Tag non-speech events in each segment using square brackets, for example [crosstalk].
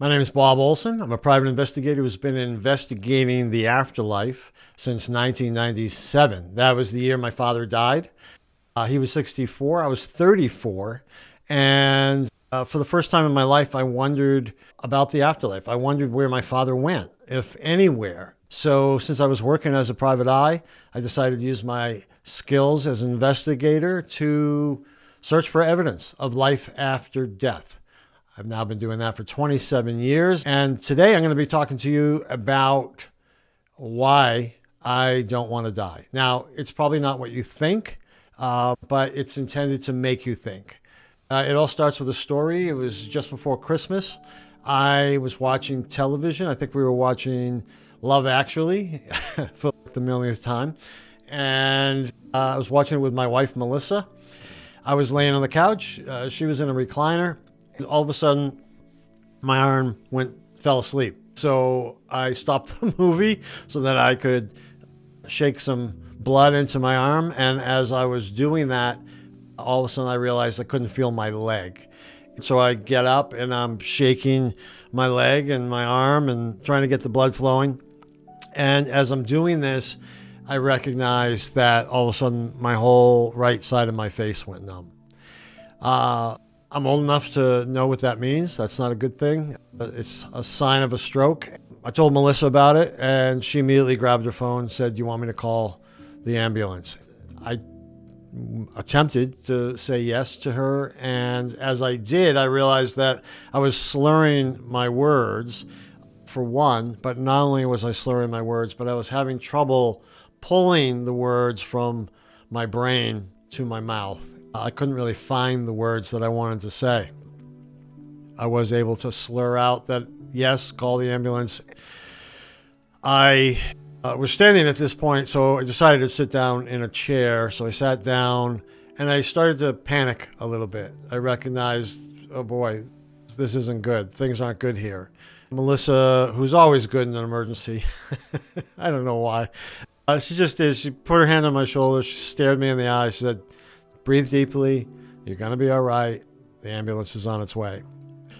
My name is Bob Olson. I'm a private investigator who's been investigating the afterlife since 1997. That was the year my father died. Uh, he was 64, I was 34. And uh, for the first time in my life, I wondered about the afterlife. I wondered where my father went, if anywhere. So, since I was working as a private eye, I decided to use my skills as an investigator to search for evidence of life after death. I've now been doing that for 27 years. And today I'm going to be talking to you about why I don't want to die. Now, it's probably not what you think, uh, but it's intended to make you think. Uh, it all starts with a story. It was just before Christmas. I was watching television. I think we were watching Love Actually [laughs] for the millionth time. And uh, I was watching it with my wife, Melissa. I was laying on the couch. Uh, she was in a recliner all of a sudden, my arm went fell asleep. So I stopped [laughs] the movie so that I could shake some blood into my arm. And as I was doing that, all of a sudden I realized I couldn't feel my leg. So I get up and I'm shaking my leg and my arm and trying to get the blood flowing. And as I'm doing this, I recognize that all of a sudden my whole right side of my face went numb. Uh, I'm old enough to know what that means. That's not a good thing. It's a sign of a stroke. I told Melissa about it, and she immediately grabbed her phone and said, You want me to call the ambulance? I attempted to say yes to her, and as I did, I realized that I was slurring my words for one, but not only was I slurring my words, but I was having trouble pulling the words from my brain to my mouth. I couldn't really find the words that I wanted to say. I was able to slur out that, yes, call the ambulance. I uh, was standing at this point, so I decided to sit down in a chair. So I sat down and I started to panic a little bit. I recognized, oh boy, this isn't good. Things aren't good here. Melissa, who's always good in an emergency, [laughs] I don't know why, uh, she just did. She put her hand on my shoulder. She stared me in the eye. She said, breathe deeply. You're going to be all right. The ambulance is on its way.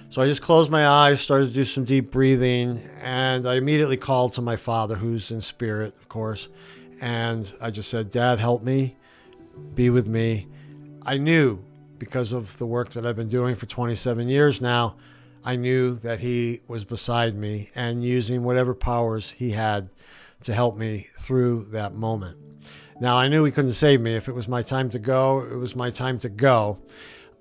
So I just closed my eyes, started to do some deep breathing, and I immediately called to my father, who's in spirit, of course. And I just said, Dad, help me, be with me. I knew because of the work that I've been doing for 27 years now, I knew that he was beside me and using whatever powers he had to help me through that moment. Now I knew he couldn't save me. If it was my time to go, it was my time to go.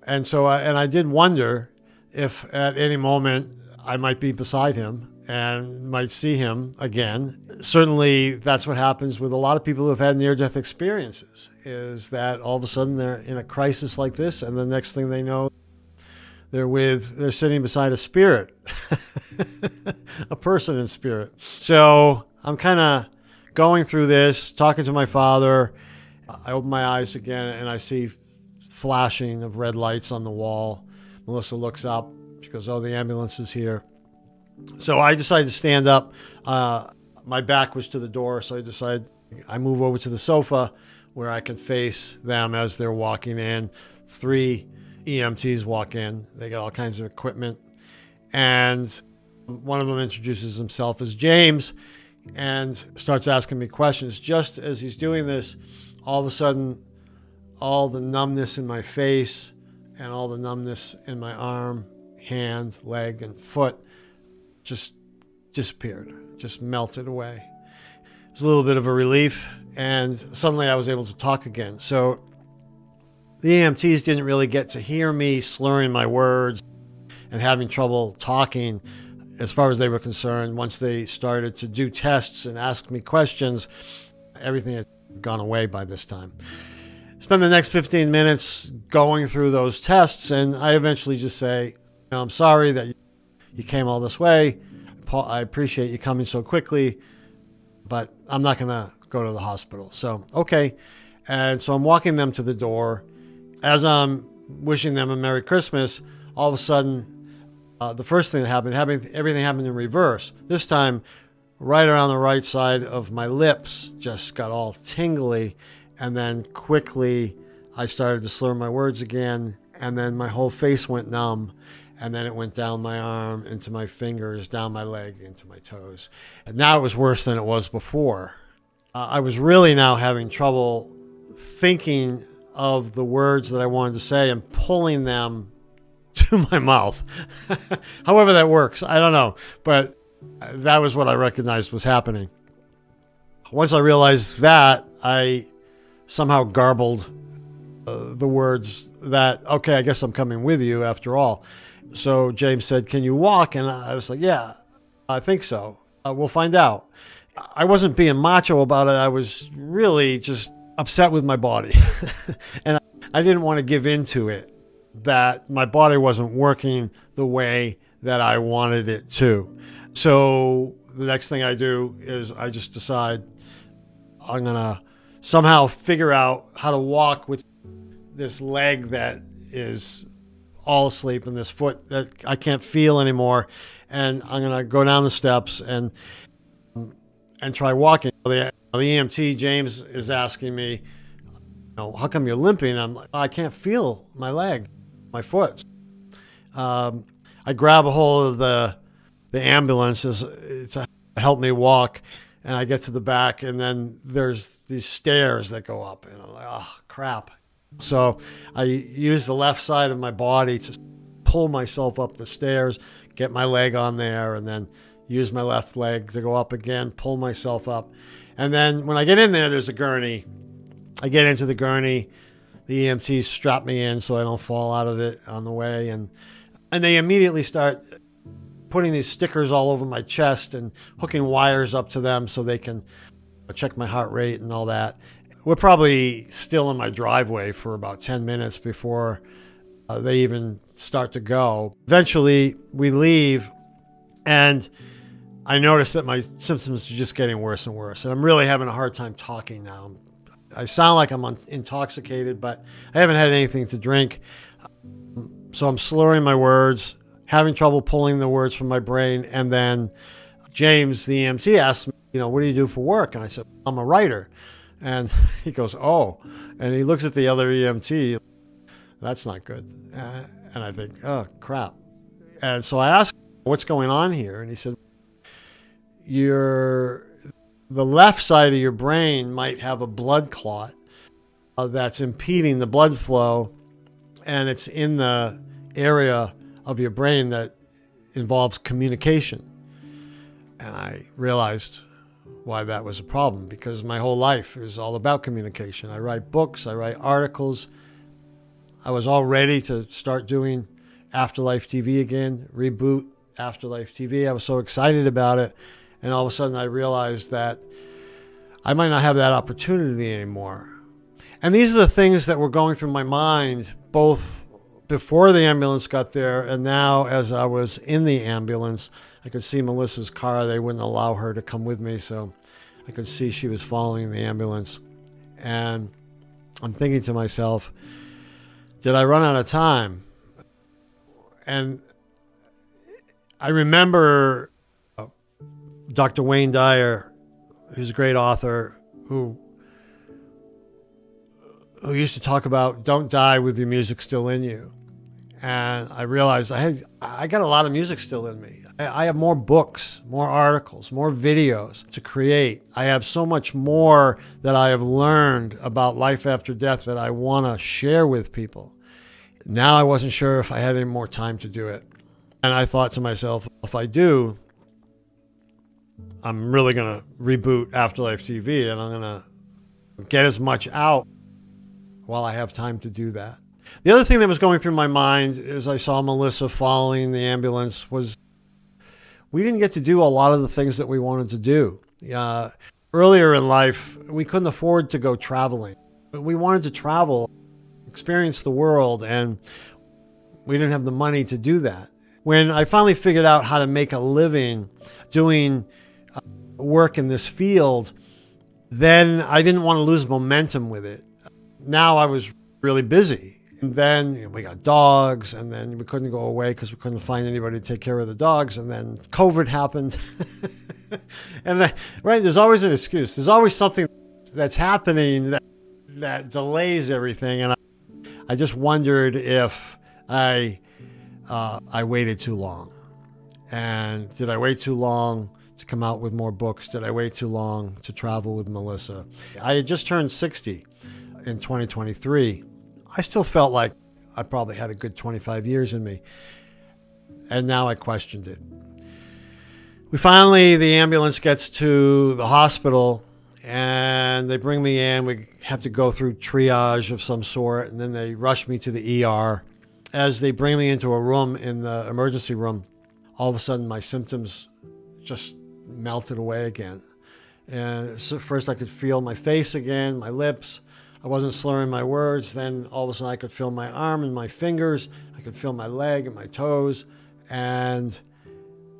And so, I, and I did wonder if at any moment I might be beside him and might see him again. Certainly, that's what happens with a lot of people who have had near-death experiences. Is that all of a sudden they're in a crisis like this, and the next thing they know, they're with they're sitting beside a spirit, [laughs] a person in spirit. So I'm kind of going through this, talking to my father, I open my eyes again and I see flashing of red lights on the wall. Melissa looks up. She goes, Oh, the ambulance is here. So I decided to stand up. Uh, my back was to the door, so I decided I move over to the sofa where I can face them as they're walking in. Three EMTs walk in. They got all kinds of equipment. And one of them introduces himself as James and starts asking me questions. Just as he's doing this, all of a sudden, all the numbness in my face and all the numbness in my arm, hand, leg, and foot just disappeared, just melted away. It was a little bit of a relief, and suddenly I was able to talk again. So the EMTs didn't really get to hear me slurring my words and having trouble talking as far as they were concerned, once they started to do tests and ask me questions, everything had gone away by this time. Spend the next 15 minutes going through those tests, and I eventually just say, I'm sorry that you came all this way. I appreciate you coming so quickly, but I'm not going to go to the hospital. So, okay. And so I'm walking them to the door. As I'm wishing them a Merry Christmas, all of a sudden, uh, the first thing that happened, having everything happened in reverse. This time, right around the right side of my lips just got all tingly, and then quickly I started to slur my words again, and then my whole face went numb, and then it went down my arm, into my fingers, down my leg, into my toes. And now it was worse than it was before. Uh, I was really now having trouble thinking of the words that I wanted to say and pulling them to my mouth. [laughs] However, that works, I don't know. But that was what I recognized was happening. Once I realized that, I somehow garbled uh, the words that, okay, I guess I'm coming with you after all. So James said, Can you walk? And I was like, Yeah, I think so. Uh, we'll find out. I wasn't being macho about it. I was really just upset with my body. [laughs] and I didn't want to give in to it, that my body wasn't working the way that I wanted it to. So the next thing I do is I just decide I'm going to somehow figure out how to walk with this leg that is all asleep and this foot that I can't feel anymore. And I'm going to go down the steps and and try walking. The, the EMT James is asking me, you know, how come you're limping? I'm like, I can't feel my leg, my foot. Um, I grab a hold of the the ambulance to help me walk, and I get to the back, and then there's these stairs that go up, and I'm like, oh crap. So I use the left side of my body to pull myself up the stairs, get my leg on there, and then use my left leg to go up again, pull myself up. And then when I get in there, there's a gurney. I get into the gurney. The EMTs strap me in so I don't fall out of it on the way. And, and they immediately start putting these stickers all over my chest and hooking wires up to them so they can check my heart rate and all that. We're probably still in my driveway for about 10 minutes before uh, they even start to go. Eventually, we leave, and I notice that my symptoms are just getting worse and worse, and I'm really having a hard time talking now. I sound like I'm un- intoxicated, but I haven't had anything to drink, so I'm slurring my words, having trouble pulling the words from my brain, and then James, the EMT, asked me, "You know, what do you do for work?" And I said, "I'm a writer," and [laughs] he goes, "Oh," and he looks at the other EMT. That's not good, uh, and I think, "Oh crap," and so I asked, "What's going on here?" And he said, your the left side of your brain might have a blood clot uh, that's impeding the blood flow, and it's in the area of your brain that involves communication. And I realized why that was a problem because my whole life is all about communication. I write books, I write articles. I was all ready to start doing Afterlife TV again, reboot Afterlife TV. I was so excited about it. And all of a sudden, I realized that I might not have that opportunity anymore. And these are the things that were going through my mind, both before the ambulance got there and now as I was in the ambulance. I could see Melissa's car. They wouldn't allow her to come with me, so I could see she was following the ambulance. And I'm thinking to myself, did I run out of time? And I remember Dr. Wayne Dyer, who's a great author, who who used to talk about don't die with your music still in you. And I realized I had I got a lot of music still in me. I, I have more books, more articles, more videos to create. I have so much more that I have learned about life after death that I want to share with people. Now I wasn't sure if I had any more time to do it. And I thought to myself, if I do, I'm really going to reboot Afterlife TV and I'm going to get as much out while I have time to do that. The other thing that was going through my mind as I saw Melissa following the ambulance was we didn't get to do a lot of the things that we wanted to do. Uh, earlier in life, we couldn't afford to go traveling. We wanted to travel, experience the world, and we didn't have the money to do that. When I finally figured out how to make a living doing work in this field, then I didn't want to lose momentum with it. Now I was really busy. And then you know, we got dogs, and then we couldn't go away because we couldn't find anybody to take care of the dogs. And then COVID happened. [laughs] and then, right, there's always an excuse. There's always something that's happening that, that delays everything. And I, I just wondered if I uh, I waited too long. And did I wait too long to come out with more books? Did I wait too long to travel with Melissa? I had just turned 60 in 2023. I still felt like I probably had a good 25 years in me. And now I questioned it. We finally, the ambulance gets to the hospital and they bring me in. We have to go through triage of some sort, and then they rush me to the ER. As they bring me into a room in the emergency room, all of a sudden my symptoms just melted away again. And so first I could feel my face again, my lips. I wasn't slurring my words. Then all of a sudden I could feel my arm and my fingers. I could feel my leg and my toes. And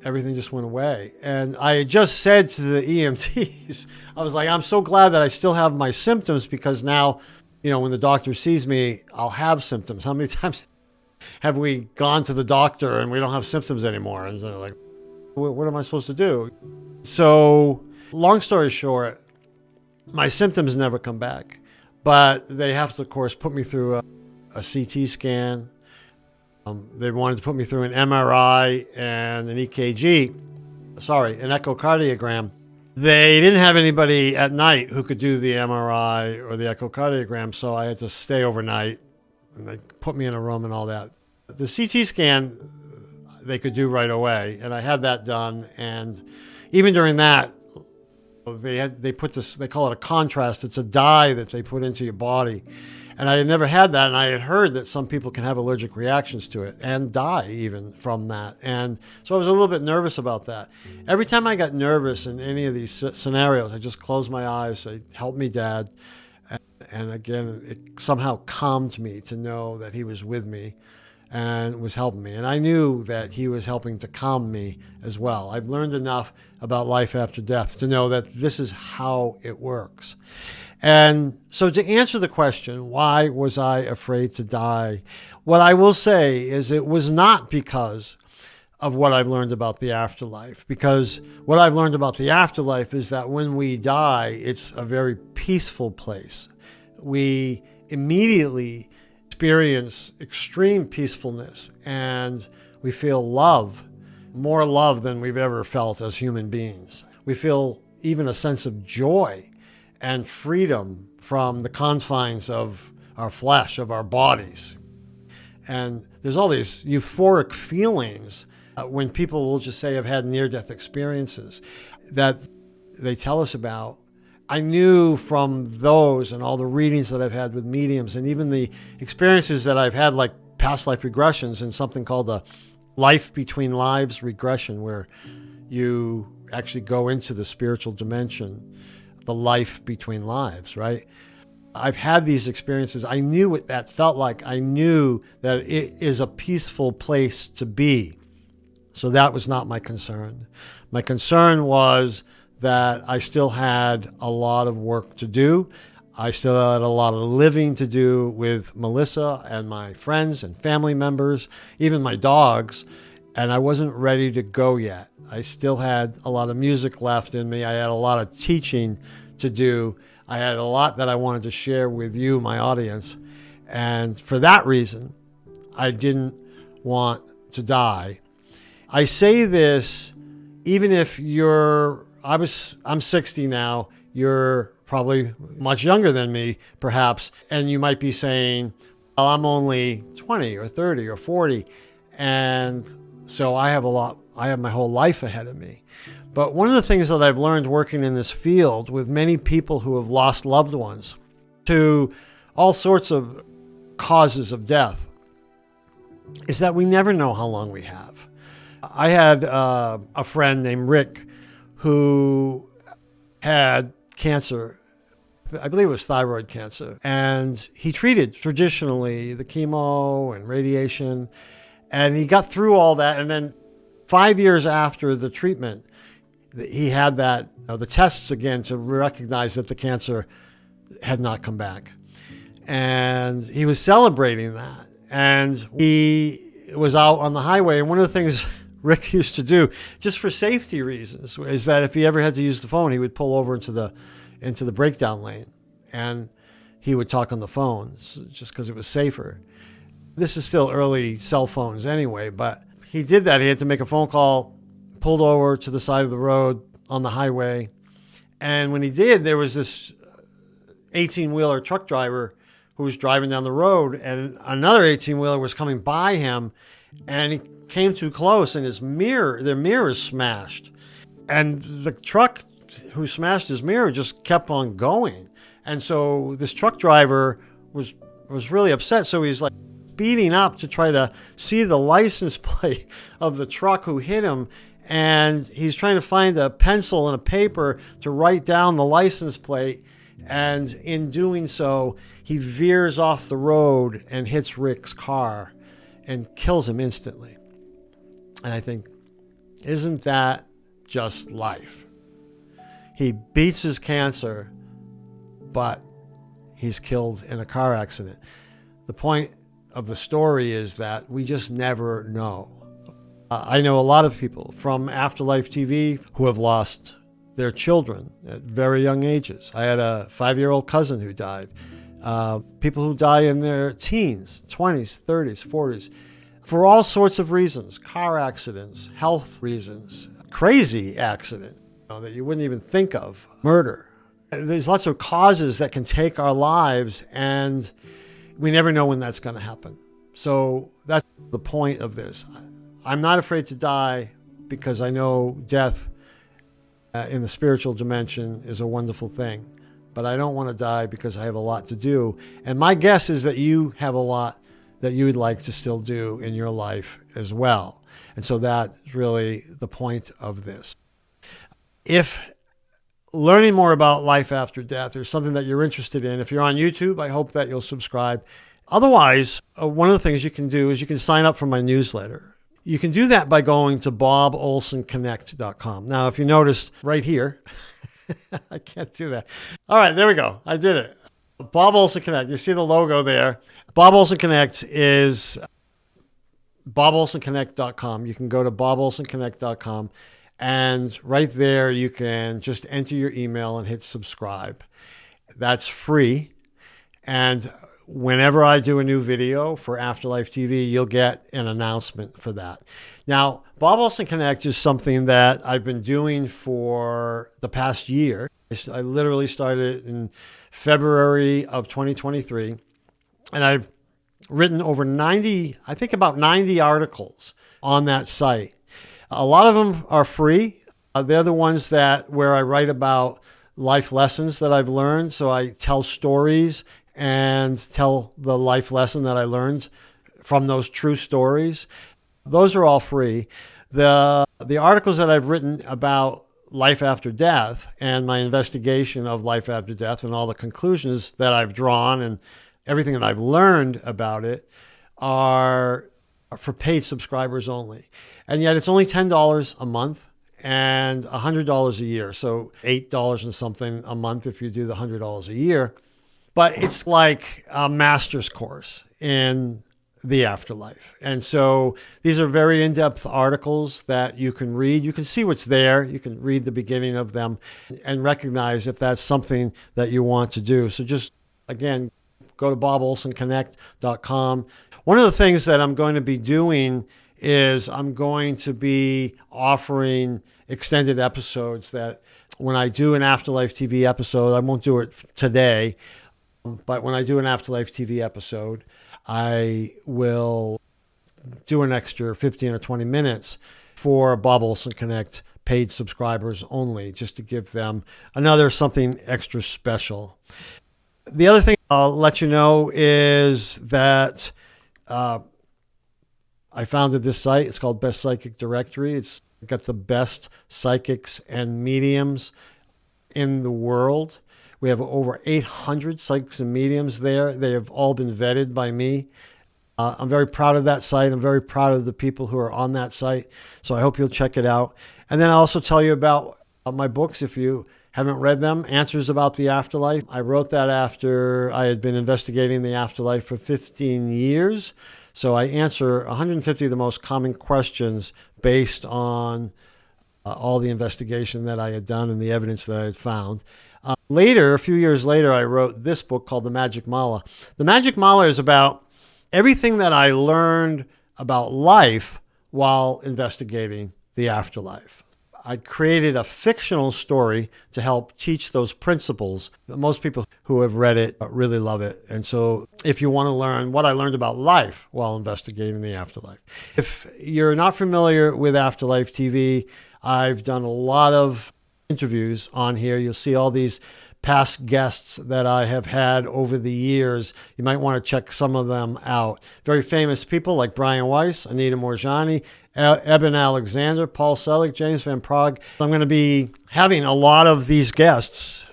everything just went away. And I just said to the EMTs, [laughs] I was like, I'm so glad that I still have my symptoms because now, you know, when the doctor sees me, I'll have symptoms. How many [laughs] times have we gone to the doctor and we don't have symptoms anymore? And they're like, what am I supposed to do? So, long story short, my symptoms never come back, but they have to, of course, put me through a, a CT scan um, they wanted to put me through an MRI and an EKG, sorry, an echocardiogram. They didn't have anybody at night who could do the MRI or the echocardiogram, so I had to stay overnight and they put me in a room and all that. The CT scan they could do right away, and I had that done. And even during that, they had they put this they call it a contrast. It's a dye that they put into your body and I had never had that, and I had heard that some people can have allergic reactions to it and die even from that. And so I was a little bit nervous about that. Every time I got nervous in any of these scenarios, I just closed my eyes, say, "Help me, Dad." And again, it somehow calmed me to know that he was with me and was helping me. And I knew that he was helping to calm me as well. I've learned enough about life after death to know that this is how it works. And so, to answer the question, why was I afraid to die? What I will say is it was not because of what I've learned about the afterlife, because what I've learned about the afterlife is that when we die, it's a very peaceful place. We immediately experience extreme peacefulness and we feel love, more love than we've ever felt as human beings. We feel even a sense of joy and freedom from the confines of our flesh, of our bodies. And there's all these euphoric feelings uh, when people will just say, I've had near death experiences that they tell us about. I knew from those and all the readings that I've had with mediums and even the experiences that I've had, like past life regressions and something called a life between lives regression, where you actually go into the spiritual dimension the life between lives, right? I've had these experiences. I knew what that felt like. I knew that it is a peaceful place to be. So that was not my concern. My concern was that I still had a lot of work to do. I still had a lot of living to do with Melissa and my friends and family members, even my dogs, and I wasn't ready to go yet. I still had a lot of music left in me. I had a lot of teaching to do. I had a lot that I wanted to share with you, my audience. And for that reason, I didn't want to die. I say this even if you're I was I'm 60 now, you're probably much younger than me perhaps, and you might be saying, "Well, I'm only 20 or 30 or 40." And so I have a lot I have my whole life ahead of me. But one of the things that I've learned working in this field with many people who have lost loved ones to all sorts of causes of death is that we never know how long we have. I had uh, a friend named Rick who had cancer. I believe it was thyroid cancer. And he treated traditionally the chemo and radiation. And he got through all that. And then five years after the treatment, he had that uh, the tests again to recognize that the cancer had not come back, and he was celebrating that. And he was out on the highway, and one of the things Rick [laughs] used to do, just for safety reasons, is that if he ever had to use the phone, he would pull over into the into the breakdown lane, and he would talk on the phone just because it was safer. This is still early cell phones anyway, but he did that. He had to make a phone call, pulled over to the side of the road on the highway. And when he did, there was this uh, 18 wheeler truck driver who was driving down the road, and another 18 wheeler was coming by him, and he came too close, and his mirror, their mirror is smashed. And the truck who smashed his mirror just kept on going. And so this truck driver was was really upset. So he's like speeding up to try to see the license [laughs] plate of the truck who hit him. And he's trying to find a pencil and a paper to write down the license plate. And in doing so, he veers off the road and hits Rick's car and kills him instantly. And I think, isn't that just life? He beats his cancer, but he's killed in a car accident. The point of the story is that we just never know. Uh, I know a lot of people from Afterlife TV who have lost their children at very young ages. I had a five year old cousin who died. Uh, people who die in their teens, 20s, 30s, 40s, for all sorts of reasons car accidents, health reasons, crazy accident you know, that you wouldn't even think of, murder. There's lots of causes that can take our lives, and we never know when that's going to happen. So that's the point of this. I'm not afraid to die because I know death uh, in the spiritual dimension is a wonderful thing. But I don't want to die because I have a lot to do. And my guess is that you have a lot that you would like to still do in your life as well. And so that's really the point of this. If learning more about life after death is something that you're interested in, if you're on YouTube, I hope that you'll subscribe. Otherwise, uh, one of the things you can do is you can sign up for my newsletter. You can do that by going to bobolsonconnect.com. Now, if you notice right here, [laughs] I can't do that. All right, there we go. I did it. Bob Olson Connect. You see the logo there. Bob Olson Connect is bobolsonconnect.com. You can go to bobolsonconnect.com and right there you can just enter your email and hit subscribe. That's free. And whenever I do a new video for Afterlife TV, you'll get an announcement for that. Now, Bob Olson Connect is something that I've been doing for the past year. I literally started in February of 2023, and I've written over 90, I think about 90 articles on that site. A lot of them are free. Uh, they're the ones that where I write about life lessons that I've learned. So I tell stories and tell the life lesson that I learned from those true stories. Those are all free. The the articles that I've written about life after death and my investigation of life after death and all the conclusions that I've drawn and everything that I've learned about it are for paid subscribers only. And yet it's only $10 a month and $100 a year. So $8 and something a month if you do the $100 a year but it's like a master's course in the afterlife. And so these are very in depth articles that you can read. You can see what's there. You can read the beginning of them and recognize if that's something that you want to do. So just again, go to bobolsonconnect.com. One of the things that I'm going to be doing is I'm going to be offering extended episodes that when I do an Afterlife TV episode, I won't do it today. But when I do an Afterlife TV episode, I will do an extra 15 or 20 minutes for Bob Olson Connect paid subscribers only, just to give them another something extra special. The other thing I'll let you know is that uh, I founded this site. It's called Best Psychic Directory. It's got the best psychics and mediums in the world. We have over 800 psychics and mediums there. They have all been vetted by me. Uh, I'm very proud of that site. I'm very proud of the people who are on that site. So I hope you'll check it out. And then I'll also tell you about uh, my books if you haven't read them Answers About the Afterlife. I wrote that after I had been investigating the afterlife for 15 years. So I answer 150 of the most common questions based on uh, all the investigation that I had done and the evidence that I had found. Uh, later, a few years later, I wrote this book called The Magic Mala. The Magic Mala is about everything that I learned about life while investigating the afterlife. I created a fictional story to help teach those principles. Most people who have read it really love it. And so, if you want to learn what I learned about life while investigating the afterlife, if you're not familiar with Afterlife TV, I've done a lot of interviews on here. You'll see all these past guests that I have had over the years. You might want to check some of them out. Very famous people like Brian Weiss, Anita Moorjani, Eben Alexander, Paul Selig, James Van Praagh. I'm going to be having a lot of these guests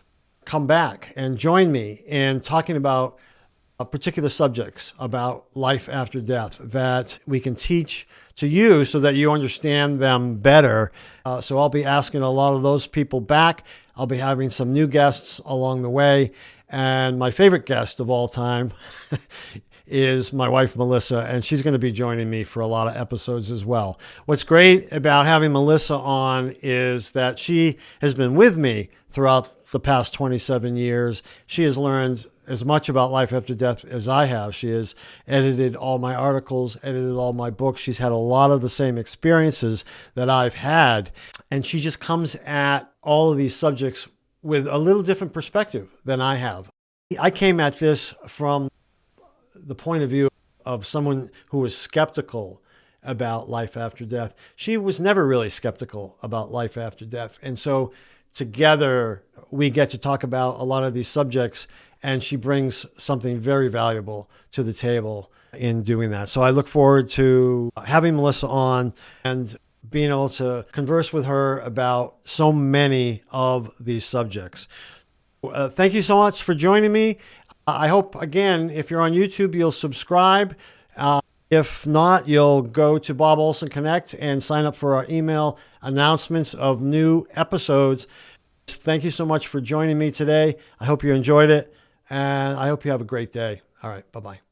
come back and join me in talking about particular subjects about life after death that we can teach to you so that you understand them better. Uh, so I'll be asking a lot of those people back. I'll be having some new guests along the way. And my favorite guest of all time [laughs] is my wife, Melissa, and she's going to be joining me for a lot of episodes as well. What's great about having Melissa on is that she has been with me throughout the past 27 years. She has learned as much about life after death as I have. She has edited all my articles, edited all my books. She's had a lot of the same experiences that I've had. And she just comes at all of these subjects with a little different perspective than I have. I came at this from the point of view of someone who was skeptical about life after death. She was never really skeptical about life after death. And so together we get to talk about a lot of these subjects and she brings something very valuable to the table in doing that. So I look forward to having Melissa on and being able to converse with her about so many of these subjects. Uh, thank you so much for joining me. I hope, again, if you're on YouTube, you'll subscribe. Uh, if not, you'll go to Bob Olson Connect and sign up for our email announcements of new episodes. Thank you so much for joining me today. I hope you enjoyed it, and I hope you have a great day. All right, bye bye.